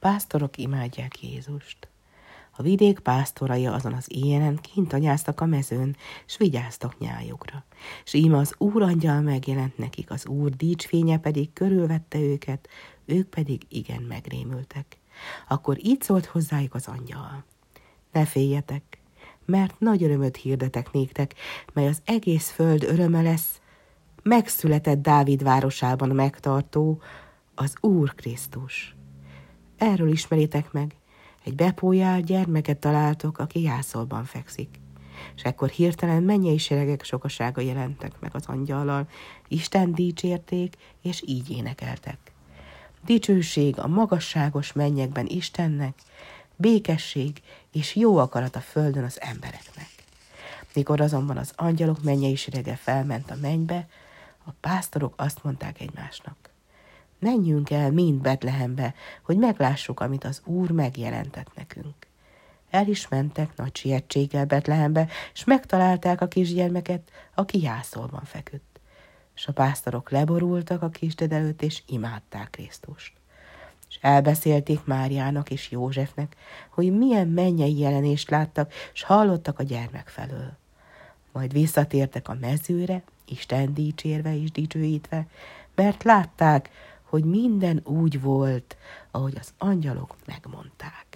pásztorok imádják Jézust. A vidék pásztorai azon az éjjelen kint anyáztak a mezőn, s vigyáztak nyájukra. S íme az úr angyal megjelent nekik, az úr dicsfénye pedig körülvette őket, ők pedig igen megrémültek. Akkor így szólt hozzájuk az angyal. Ne féljetek, mert nagy örömöt hirdetek néktek, mely az egész föld öröme lesz, megszületett Dávid városában megtartó, az Úr Krisztus. Erről ismeritek meg, egy bepójál gyermeket találtok, aki jászolban fekszik. És ekkor hirtelen mennyei seregek sokasága jelentek meg az angyallal, Isten dicsérték, és így énekeltek. Dicsőség a magasságos mennyekben Istennek, békesség és jó akarat a földön az embereknek. Mikor azonban az angyalok mennyei serege felment a mennybe, a pásztorok azt mondták egymásnak. Menjünk el mind Betlehembe, hogy meglássuk, amit az Úr megjelentett nekünk. El is mentek nagy sietséggel Betlehembe, és megtalálták a kisgyermeket, aki jászolban feküdt. És a pásztorok leborultak a kisded előtt, és imádták Krisztust. És elbeszélték Máriának és Józsefnek, hogy milyen mennyei jelenést láttak, és hallottak a gyermek felől. Majd visszatértek a mezőre, Isten dicsérve és dicsőítve, mert látták, hogy minden úgy volt, ahogy az angyalok megmondták.